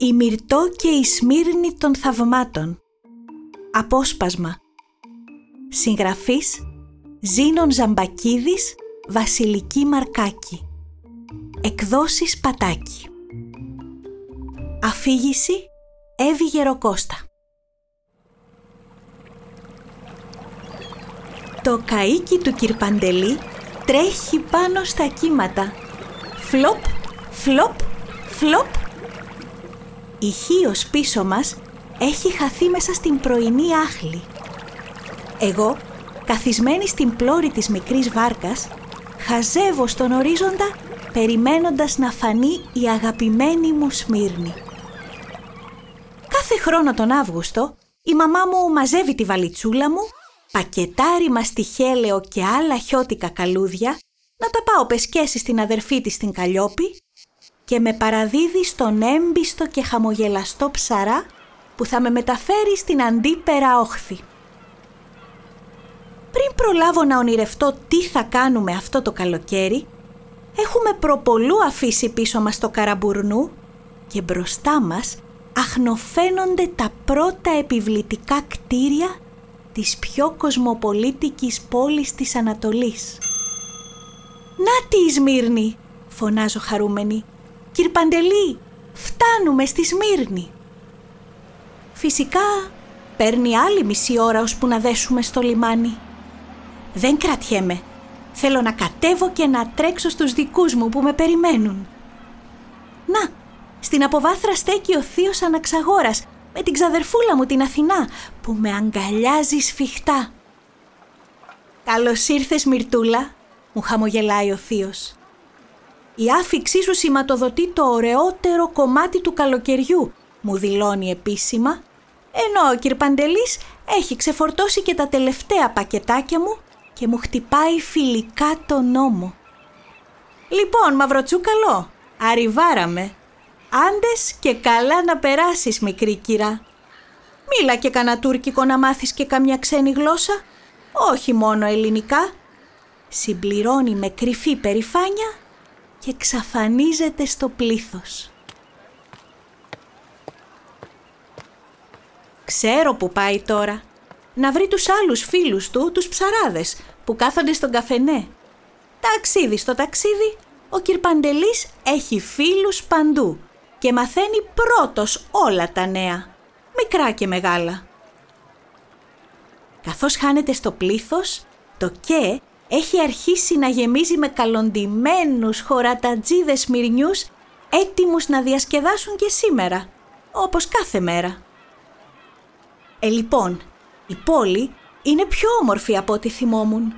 Η Μυρτό και η Σμύρνη των Θαυμάτων. Απόσπασμα. Συγγραφής Ζήνων Ζαμπακίδης Βασιλική Μαρκάκη. Εκδόσεις Πατάκη. Αφήγηση Εύη Γεροκώστα Το καΐκι του Κυρπαντελή τρέχει πάνω στα κύματα. Φλοπ, φλοπ, φλοπ. Η χίος πίσω μας έχει χαθεί μέσα στην πρωινή άχλη. Εγώ, καθισμένη στην πλώρη της μικρής βάρκας, χαζεύω στον ορίζοντα περιμένοντας να φανεί η αγαπημένη μου Σμύρνη. Κάθε χρόνο τον Αύγουστο η μαμά μου μαζεύει τη βαλιτσούλα μου, πακετάρει μαστιχέλαιο και άλλα χιώτικα καλούδια, να τα πάω πεσκέσει στην αδερφή της στην Καλλιόπη και με παραδίδει στον έμπιστο και χαμογελαστό ψαρά που θα με μεταφέρει στην αντίπερα όχθη. Πριν προλάβω να ονειρευτώ τι θα κάνουμε αυτό το καλοκαίρι, έχουμε προπολού αφήσει πίσω μας το καραμπουρνού και μπροστά μας αχνοφαίνονται τα πρώτα επιβλητικά κτίρια της πιο κοσμοπολίτικης πόλης της Ανατολής. «Να τη Σμύρνη!» φωνάζω χαρούμενη. «Κυρ Παντελή, φτάνουμε στη Σμύρνη!» Φυσικά παίρνει άλλη μισή ώρα ώσπου να δέσουμε στο λιμάνι. Δεν κρατιέμαι. Θέλω να κατέβω και να τρέξω στους δικούς μου που με περιμένουν. Να, στην αποβάθρα στέκει ο θείος Αναξαγόρας με την ξαδερφούλα μου την Αθηνά που με αγκαλιάζει σφιχτά. «Καλώς ήρθες Μυρτούλα», μου χαμογελάει ο θείος. «Η άφηξή σου σηματοδοτεί το ωραιότερο κομμάτι του καλοκαιριού», μου δηλώνει επίσημα, ενώ ο κυρ Παντελής έχει ξεφορτώσει και τα τελευταία πακετάκια μου και μου χτυπάει φιλικά το νόμο. «Λοιπόν, μαυροτσούκαλο, αριβάραμε», Άντες και καλά να περάσεις μικρή κυρά. Μίλα και κανένα τουρκικό να μάθεις και καμιά ξένη γλώσσα. Όχι μόνο ελληνικά. Συμπληρώνει με κρυφή περηφάνεια και ξαφανίζεται στο πλήθος. Ξέρω που πάει τώρα. Να βρει τους άλλους φίλους του, τους ψαράδες, που κάθονται στον καφενέ. Ταξίδι στο ταξίδι, ο Κυρπαντελής έχει φίλους παντού και μαθαίνει πρώτος όλα τα νέα, μικρά και μεγάλα. Καθώς χάνεται στο πλήθος, το «και» έχει αρχίσει να γεμίζει με καλοντημένους χωρατατζίδες μυρνιούς έτοιμους να διασκεδάσουν και σήμερα, όπως κάθε μέρα. Ε, λοιπόν, η πόλη είναι πιο όμορφη από ό,τι θυμόμουν.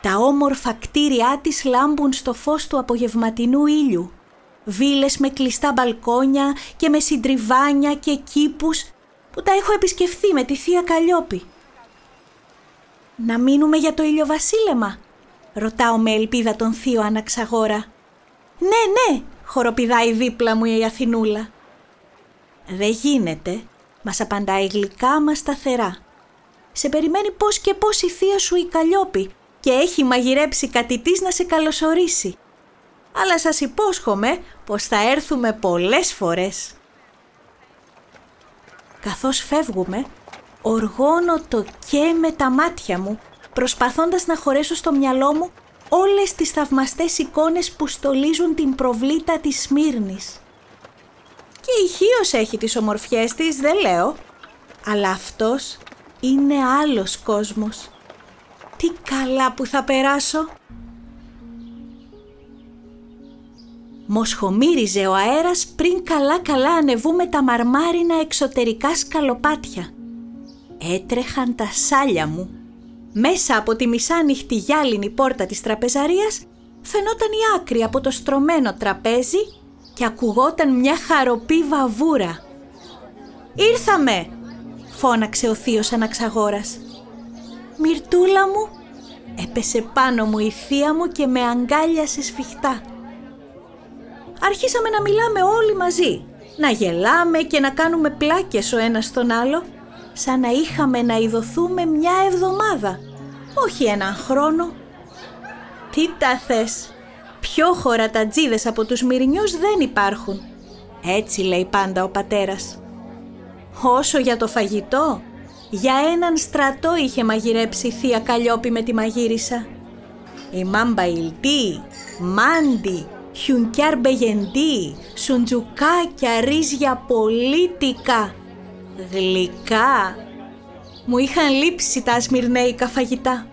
Τα όμορφα κτίρια της λάμπουν στο φως του απογευματινού ήλιου βίλες με κλειστά μπαλκόνια και με συντριβάνια και κήπους που τα έχω επισκεφθεί με τη θεία Καλλιόπη. «Να μείνουμε για το ηλιοβασίλεμα» ρωτάω με ελπίδα τον θείο Αναξαγόρα. «Ναι, ναι», χοροπηδάει δίπλα μου η Αθηνούλα. «Δεν γίνεται», μας απαντάει γλυκά μα σταθερά. «Σε περιμένει πώς και πώς η θεία σου η Καλλιόπη και έχει μαγειρέψει κάτι να σε καλωσορίσει αλλά σας υπόσχομαι πως θα έρθουμε πολλές φορές. Καθώς φεύγουμε, οργώνω το και με τα μάτια μου, προσπαθώντας να χωρέσω στο μυαλό μου όλες τις θαυμαστές εικόνες που στολίζουν την προβλήτα της Σμύρνης. Και η Χίος έχει τις ομορφιές της, δεν λέω, αλλά αυτός είναι άλλος κόσμος. Τι καλά που θα περάσω! Μοσχομύριζε ο αέρας πριν καλά-καλά ανεβούμε τα μαρμάρινα εξωτερικά σκαλοπάτια. Έτρεχαν τα σάλια μου. Μέσα από τη μισάνυχτη γυάλινη πόρτα της τραπεζαρίας φαινόταν η άκρη από το στρωμένο τραπέζι και ακουγόταν μια χαροπή βαβούρα. «Ήρθαμε!» φώναξε ο θείος Αναξαγόρας. «Μυρτούλα μου!» έπεσε πάνω μου η θεία μου και με αγκάλιασε σφιχτά αρχίσαμε να μιλάμε όλοι μαζί. Να γελάμε και να κάνουμε πλάκες ο ένας στον άλλο, σαν να είχαμε να ειδωθούμε μια εβδομάδα, όχι έναν χρόνο. Τι τα θες, πιο χωρατατζίδες από τους μυρινιούς δεν υπάρχουν. Έτσι λέει πάντα ο πατέρας. Όσο για το φαγητό, για έναν στρατό είχε μαγειρέψει η θεία Καλλιόπη με τη μαγείρισα. Η μάμπα ηλτή, μάντι, χιουνκιάρ μπεγεντή, σουντζουκάκια, ρύζια πολίτικα, γλυκά. Μου είχαν λείψει τα ασμυρνέικα φαγητά.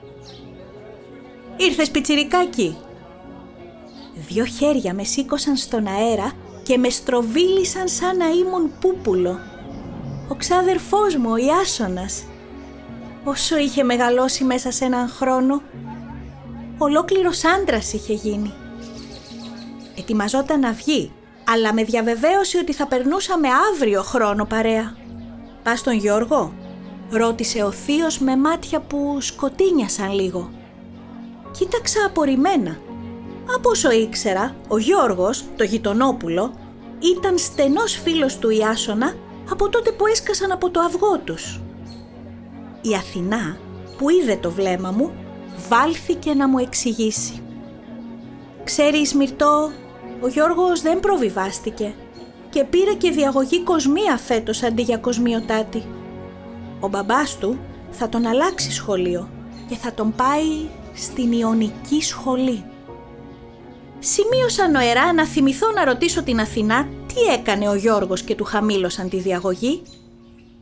Ήρθες πιτσιρικάκι. Δυο χέρια με σήκωσαν στον αέρα και με στροβίλησαν σαν να ήμουν πούπουλο. Ο ξάδερφός μου, ο Ιάσονας. Όσο είχε μεγαλώσει μέσα σε έναν χρόνο, ολόκληρος άντρας είχε γίνει. Ετοιμαζόταν να βγει, αλλά με διαβεβαίωσε ότι θα περνούσαμε αύριο χρόνο παρέα. «Πας τον Γιώργο» ρώτησε ο θείος με μάτια που σκοτίνιασαν λίγο. Κοίταξα απορριμμένα. Από όσο ήξερα, ο Γιώργος, το γειτονόπουλο, ήταν στενός φίλος του Ιάσονα από τότε που έσκασαν από το αυγό τους. Η Αθηνά, που είδε το βλέμμα μου, βάλθηκε να μου εξηγήσει. «Ξέρεις, Μυρτώ, ο Γιώργος δεν προβιβάστηκε και πήρε και διαγωγή κοσμία φέτος αντί για κοσμιοτάτη. Ο μπαμπάς του θα τον αλλάξει σχολείο και θα τον πάει στην Ιωνική σχολή. Σημείωσα νοερά να θυμηθώ να ρωτήσω την Αθηνά τι έκανε ο Γιώργος και του χαμήλωσαν τη διαγωγή,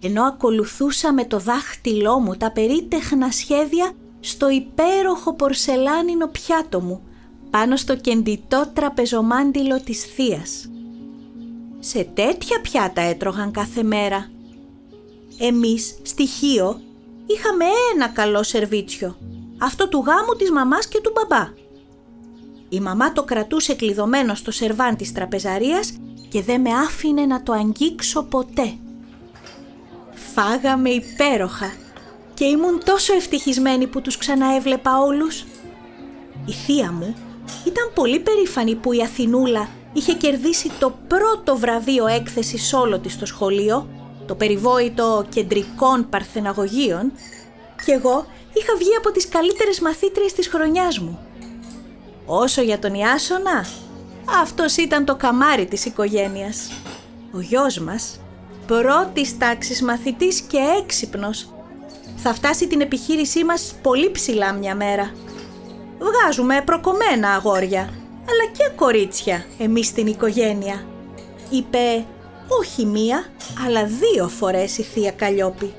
ενώ ακολουθούσα με το δάχτυλό μου τα περίτεχνα σχέδια στο υπέροχο πορσελάνινο πιάτο μου, πάνω στο κεντητό τραπεζομάντιλο της θείας. Σε τέτοια πιάτα έτρωγαν κάθε μέρα. Εμείς, στοιχείο, είχαμε ένα καλό σερβίτσιο, αυτό του γάμου της μαμάς και του μπαμπά. Η μαμά το κρατούσε κλειδωμένο στο σερβάν της τραπεζαρίας και δεν με άφηνε να το αγγίξω ποτέ. Φάγαμε υπέροχα και ήμουν τόσο ευτυχισμένη που τους ξαναέβλεπα όλους. Η θεία μου ήταν πολύ περήφανη που η Αθηνούλα είχε κερδίσει το πρώτο βραβείο έκθεσης όλο της στο σχολείο, το περιβόητο κεντρικών παρθεναγωγείων, και εγώ είχα βγει από τις καλύτερες μαθήτριες της χρονιάς μου. Όσο για τον Ιάσονα, αυτός ήταν το καμάρι της οικογένειας. Ο γιος μας, πρώτης τάξης μαθητής και έξυπνος, θα φτάσει την επιχείρησή μας πολύ ψηλά μια μέρα. Βγάζουμε προκομμένα αγόρια, αλλά και κορίτσια εμείς στην οικογένεια. Είπε όχι μία, αλλά δύο φορές η θεία Καλλιόπη.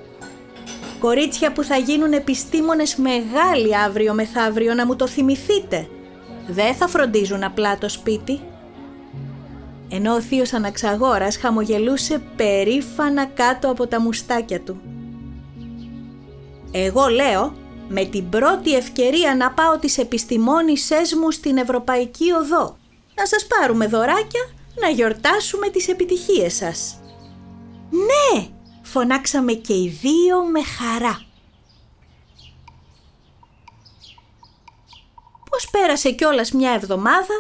Κορίτσια που θα γίνουν επιστήμονες μεγάλοι αύριο μεθαύριο να μου το θυμηθείτε. Δεν θα φροντίζουν απλά το σπίτι. Ενώ ο θείος Αναξαγόρας χαμογελούσε περήφανα κάτω από τα μουστάκια του. Εγώ λέω με την πρώτη ευκαιρία να πάω τις επιστημόνισές μου στην Ευρωπαϊκή Οδό. Να σας πάρουμε δωράκια, να γιορτάσουμε τις επιτυχίες σας. Ναι, φωνάξαμε και οι δύο με χαρά. Πώς πέρασε κιόλας μια εβδομάδα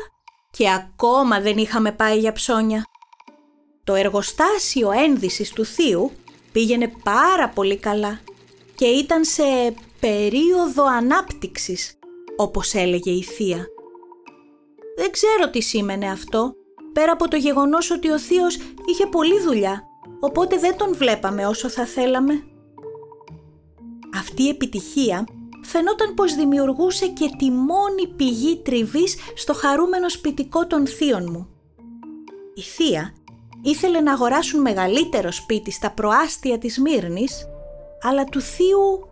και ακόμα δεν είχαμε πάει για ψώνια; Το εργοστάσιο ένδυσης του θείου πήγαινε πάρα πολύ καλά και ήταν σε περίοδο ανάπτυξης, όπως έλεγε η θεία. Δεν ξέρω τι σήμαινε αυτό, πέρα από το γεγονός ότι ο θείος είχε πολλή δουλειά, οπότε δεν τον βλέπαμε όσο θα θέλαμε. Αυτή η επιτυχία φαινόταν πως δημιουργούσε και τη μόνη πηγή τριβής στο χαρούμενο σπιτικό των θείων μου. Η θεία ήθελε να αγοράσουν μεγαλύτερο σπίτι στα προάστια της Μύρνης, αλλά του θείου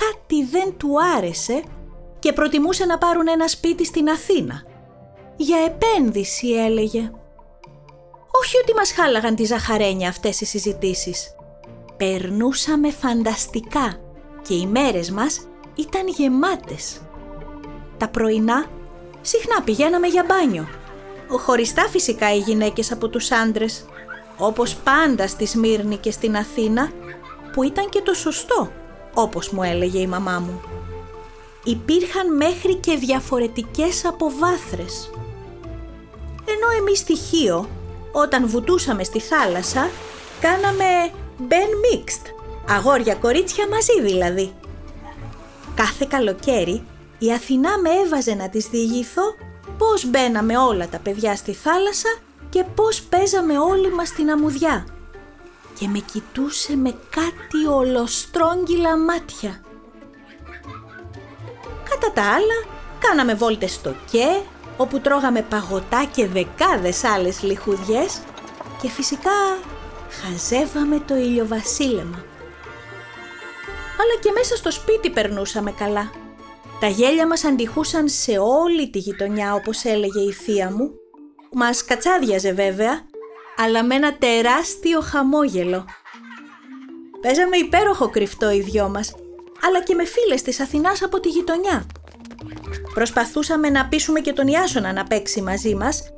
κάτι δεν του άρεσε και προτιμούσε να πάρουν ένα σπίτι στην Αθήνα. Για επένδυση έλεγε. Όχι ότι μας χάλαγαν τη ζαχαρένια αυτές οι συζητήσεις. Περνούσαμε φανταστικά και οι μέρες μας ήταν γεμάτες. Τα πρωινά συχνά πηγαίναμε για μπάνιο. Χωριστά φυσικά οι γυναίκες από τους άντρες, όπως πάντα στη Σμύρνη και στην Αθήνα, που ήταν και το σωστό όπως μου έλεγε η μαμά μου. Υπήρχαν μέχρι και διαφορετικές αποβάθρες. Ενώ εμείς στοιχείο, όταν βουτούσαμε στη θάλασσα, κάναμε Ben Mixed, αγόρια κορίτσια μαζί δηλαδή. Κάθε καλοκαίρι η Αθηνά με έβαζε να της διηγηθώ πώς μπαίναμε όλα τα παιδιά στη θάλασσα και πώς παίζαμε όλοι μας την αμμουδιά και με κοιτούσε με κάτι ολοστρόγγυλα μάτια. Κατά τα άλλα, κάναμε βόλτες στο ΚΕ, όπου τρώγαμε παγωτά και δεκάδες άλλες λιχουδιές και φυσικά χαζεύαμε το ηλιοβασίλεμα. Αλλά και μέσα στο σπίτι περνούσαμε καλά. Τα γέλια μας αντιχούσαν σε όλη τη γειτονιά όπως έλεγε η θεία μου. Μας κατσάδιαζε βέβαια, αλλά με ένα τεράστιο χαμόγελο. Παίζαμε υπέροχο κρυφτό οι δυο μας, αλλά και με φίλες της Αθηνάς από τη γειτονιά. Προσπαθούσαμε να πείσουμε και τον Ιάσονα να παίξει μαζί μας,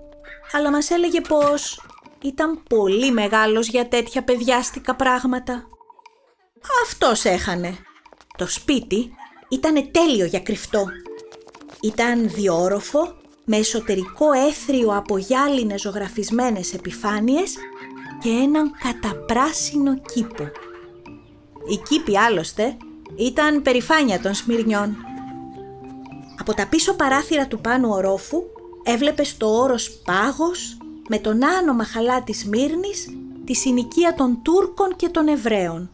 αλλά μας έλεγε πως ήταν πολύ μεγάλος για τέτοια παιδιάστικα πράγματα. Αυτός έχανε. Το σπίτι ήταν τέλειο για κρυφτό. Ήταν διόροφο, με εσωτερικό έθριο από γυάλινες ζωγραφισμένες επιφάνειες και έναν καταπράσινο κήπο. Η κήπη άλλωστε ήταν περηφάνεια των Σμυρνιών. Από τα πίσω παράθυρα του πάνω ορόφου έβλεπες το όρος πάγος με τον άνω μαχαλά της Μύρνης τη συνοικία των Τούρκων και των Εβραίων.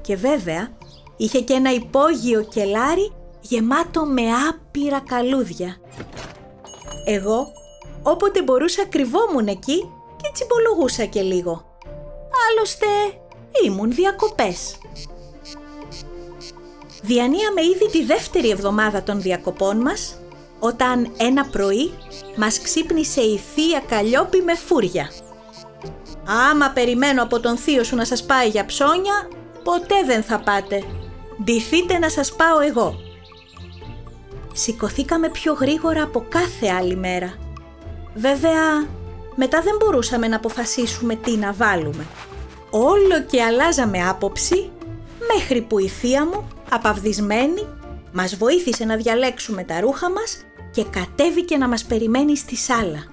Και βέβαια είχε και ένα υπόγειο κελάρι γεμάτο με άπειρα καλούδια. Εγώ όποτε μπορούσα κρυβόμουν εκεί και τσιμπολογούσα και λίγο. Άλλωστε ήμουν διακοπές. Διανύαμε ήδη τη δεύτερη εβδομάδα των διακοπών μας όταν ένα πρωί μας ξύπνησε η θεία Καλλιόπη με φούρια. Άμα περιμένω από τον θείο σου να σας πάει για ψώνια, ποτέ δεν θα πάτε. Ντυθείτε να σας πάω εγώ. Σηκωθήκαμε πιο γρήγορα από κάθε άλλη μέρα. Βέβαια, μετά δεν μπορούσαμε να αποφασίσουμε τι να βάλουμε. Όλο και αλλάζαμε άποψη, μέχρι που η θεία μου, απαυδισμένη, μας βοήθησε να διαλέξουμε τα ρούχα μας και κατέβηκε να μας περιμένει στη σάλα.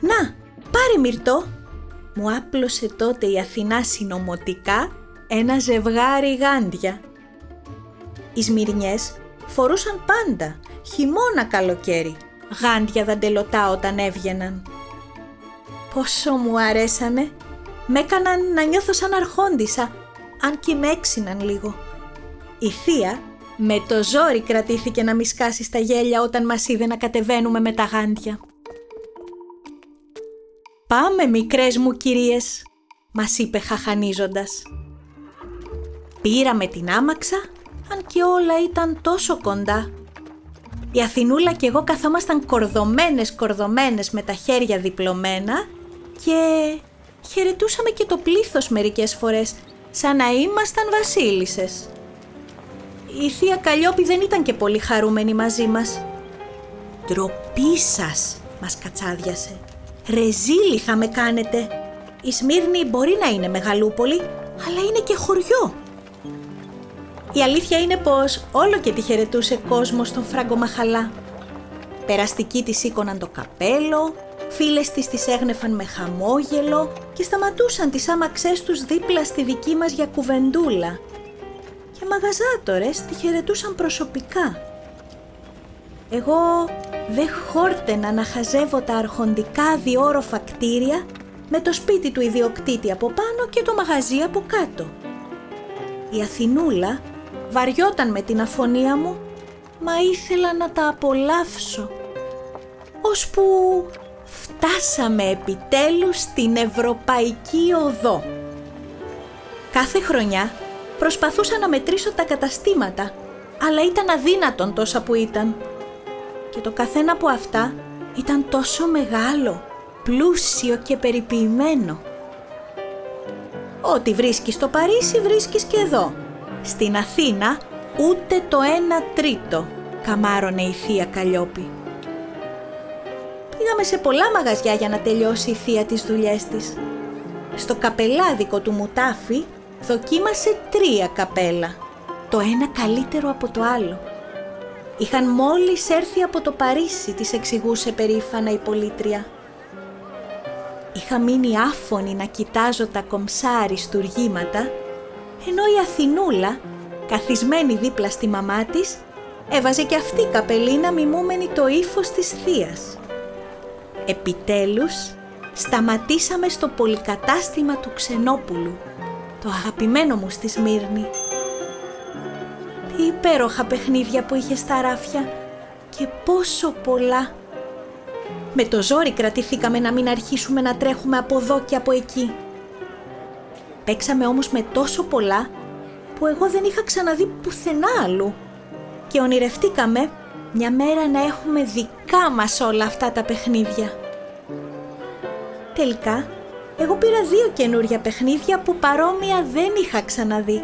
«Να, πάρε Μυρτό!» Μου άπλωσε τότε η Αθηνά συνομωτικά ένα ζευγάρι γάντια. Οι Σμυρνιές φορούσαν πάντα, χειμώνα καλοκαίρι, γάντια δαντελωτά όταν έβγαιναν. Πόσο μου αρέσανε, με έκαναν να νιώθω σαν αρχόντισα, αν και με έξιναν λίγο. Η θεία με το ζόρι κρατήθηκε να μη σκάσει στα γέλια όταν μας είδε να κατεβαίνουμε με τα γάντια. «Πάμε μικρές μου κυρίες», μας είπε χαχανίζοντας. Πήραμε την άμαξα, αν και όλα ήταν τόσο κοντά. Η Αθηνούλα και εγώ καθόμασταν κορδωμένες κορδωμένες με τα χέρια διπλωμένα και χαιρετούσαμε και το πλήθος μερικές φορές, σαν να ήμασταν βασίλισσες η θεία Καλλιόπη δεν ήταν και πολύ χαρούμενη μαζί μας. «Ντροπή σας», μας κατσάδιασε. «Ρεζίλη θα με κάνετε. Η Σμύρνη μπορεί να είναι μεγαλούπολη, αλλά είναι και χωριό». Η αλήθεια είναι πως όλο και τη χαιρετούσε κόσμος στον Φράγκο Μαχαλά. Περαστικοί της σήκωναν το καπέλο, φίλες της τις έγνεφαν με χαμόγελο και σταματούσαν τις άμαξές τους δίπλα στη δική μας για κουβεντούλα και μαγαζάτορες τη χαιρετούσαν προσωπικά. Εγώ δεν χόρτενα να χαζεύω τα αρχοντικά διόροφα κτίρια με το σπίτι του ιδιοκτήτη από πάνω και το μαγαζί από κάτω. Η Αθηνούλα βαριόταν με την αφωνία μου, μα ήθελα να τα απολαύσω. Ώσπου φτάσαμε επιτέλους στην Ευρωπαϊκή Οδό. Κάθε χρονιά Προσπαθούσα να μετρήσω τα καταστήματα, αλλά ήταν αδύνατον τόσα που ήταν. Και το καθένα από αυτά ήταν τόσο μεγάλο, πλούσιο και περιποιημένο. Ό,τι βρίσκεις στο Παρίσι βρίσκεις και εδώ. Στην Αθήνα ούτε το ένα τρίτο, καμάρωνε η θεία Καλλιόπη. Πήγαμε σε πολλά μαγαζιά για να τελειώσει η θεία τις δουλειές της. Στο καπελάδικο του Μουτάφη δοκίμασε τρία καπέλα, το ένα καλύτερο από το άλλο. Είχαν μόλις έρθει από το Παρίσι, της εξηγούσε περήφανα η πολίτρια. Είχα μείνει άφωνη να κοιτάζω τα κομψά στουργήματα, ενώ η Αθηνούλα, καθισμένη δίπλα στη μαμά της, έβαζε και αυτή καπελίνα μιμούμενη το ύφος της θείας. Επιτέλους, σταματήσαμε στο πολυκατάστημα του Ξενόπουλου, το αγαπημένο μου στη Σμύρνη. Τι υπέροχα παιχνίδια που είχε στα ράφια και πόσο πολλά. Με το ζόρι κρατηθήκαμε να μην αρχίσουμε να τρέχουμε από εδώ και από εκεί. Παίξαμε όμως με τόσο πολλά που εγώ δεν είχα ξαναδεί πουθενά αλλού και ονειρευτήκαμε μια μέρα να έχουμε δικά μας όλα αυτά τα παιχνίδια. Τελικά, εγώ πήρα δύο καινούρια παιχνίδια που παρόμοια δεν είχα ξαναδεί.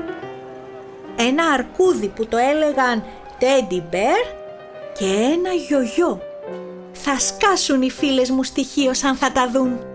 Ένα αρκούδι που το έλεγαν Teddy Bear και ένα γιογιό. Θα σκάσουν οι φίλες μου στοιχείο αν θα τα δουν.